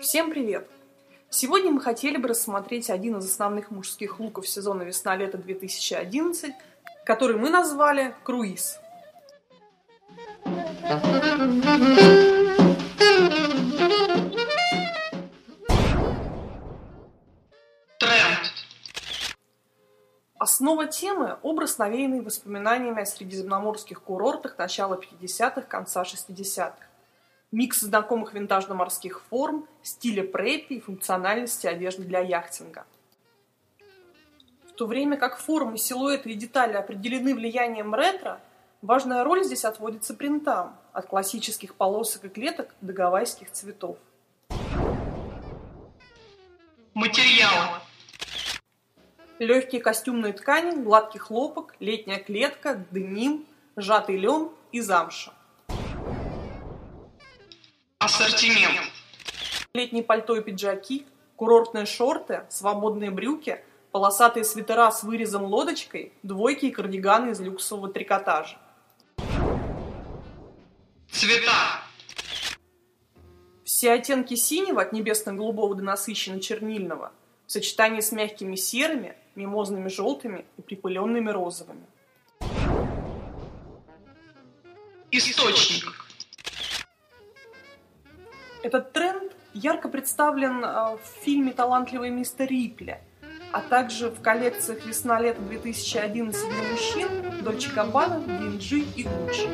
Всем привет! Сегодня мы хотели бы рассмотреть один из основных мужских луков сезона весна-лето 2011, который мы назвали «Круиз». Тренд. Основа темы – образ, навеянный воспоминаниями о средиземноморских курортах начала 50-х, конца 60-х. Микс знакомых винтажно-морских форм, стиля преппи и функциональности одежды для яхтинга. В то время как формы, силуэты и детали определены влиянием ретро, важная роль здесь отводится принтам, от классических полосок и клеток до гавайских цветов. Материалы. Легкие костюмные ткани, гладкий хлопок, летняя клетка, деним, сжатый лен и замша. Ассортимент. Летние пальто и пиджаки, курортные шорты, свободные брюки, полосатые свитера с вырезом лодочкой, двойки и кардиганы из люксового трикотажа. Цвета. Все оттенки синего от небесно-голубого до насыщенно-чернильного в сочетании с мягкими серыми, мимозными желтыми и припыленными розовыми. Источник. Этот тренд ярко представлен э, в фильме «Талантливый мистер Рипли», а также в коллекциях «Весна-лето 2011» для мужчин Дольче Габбана, D&G и Гуччи.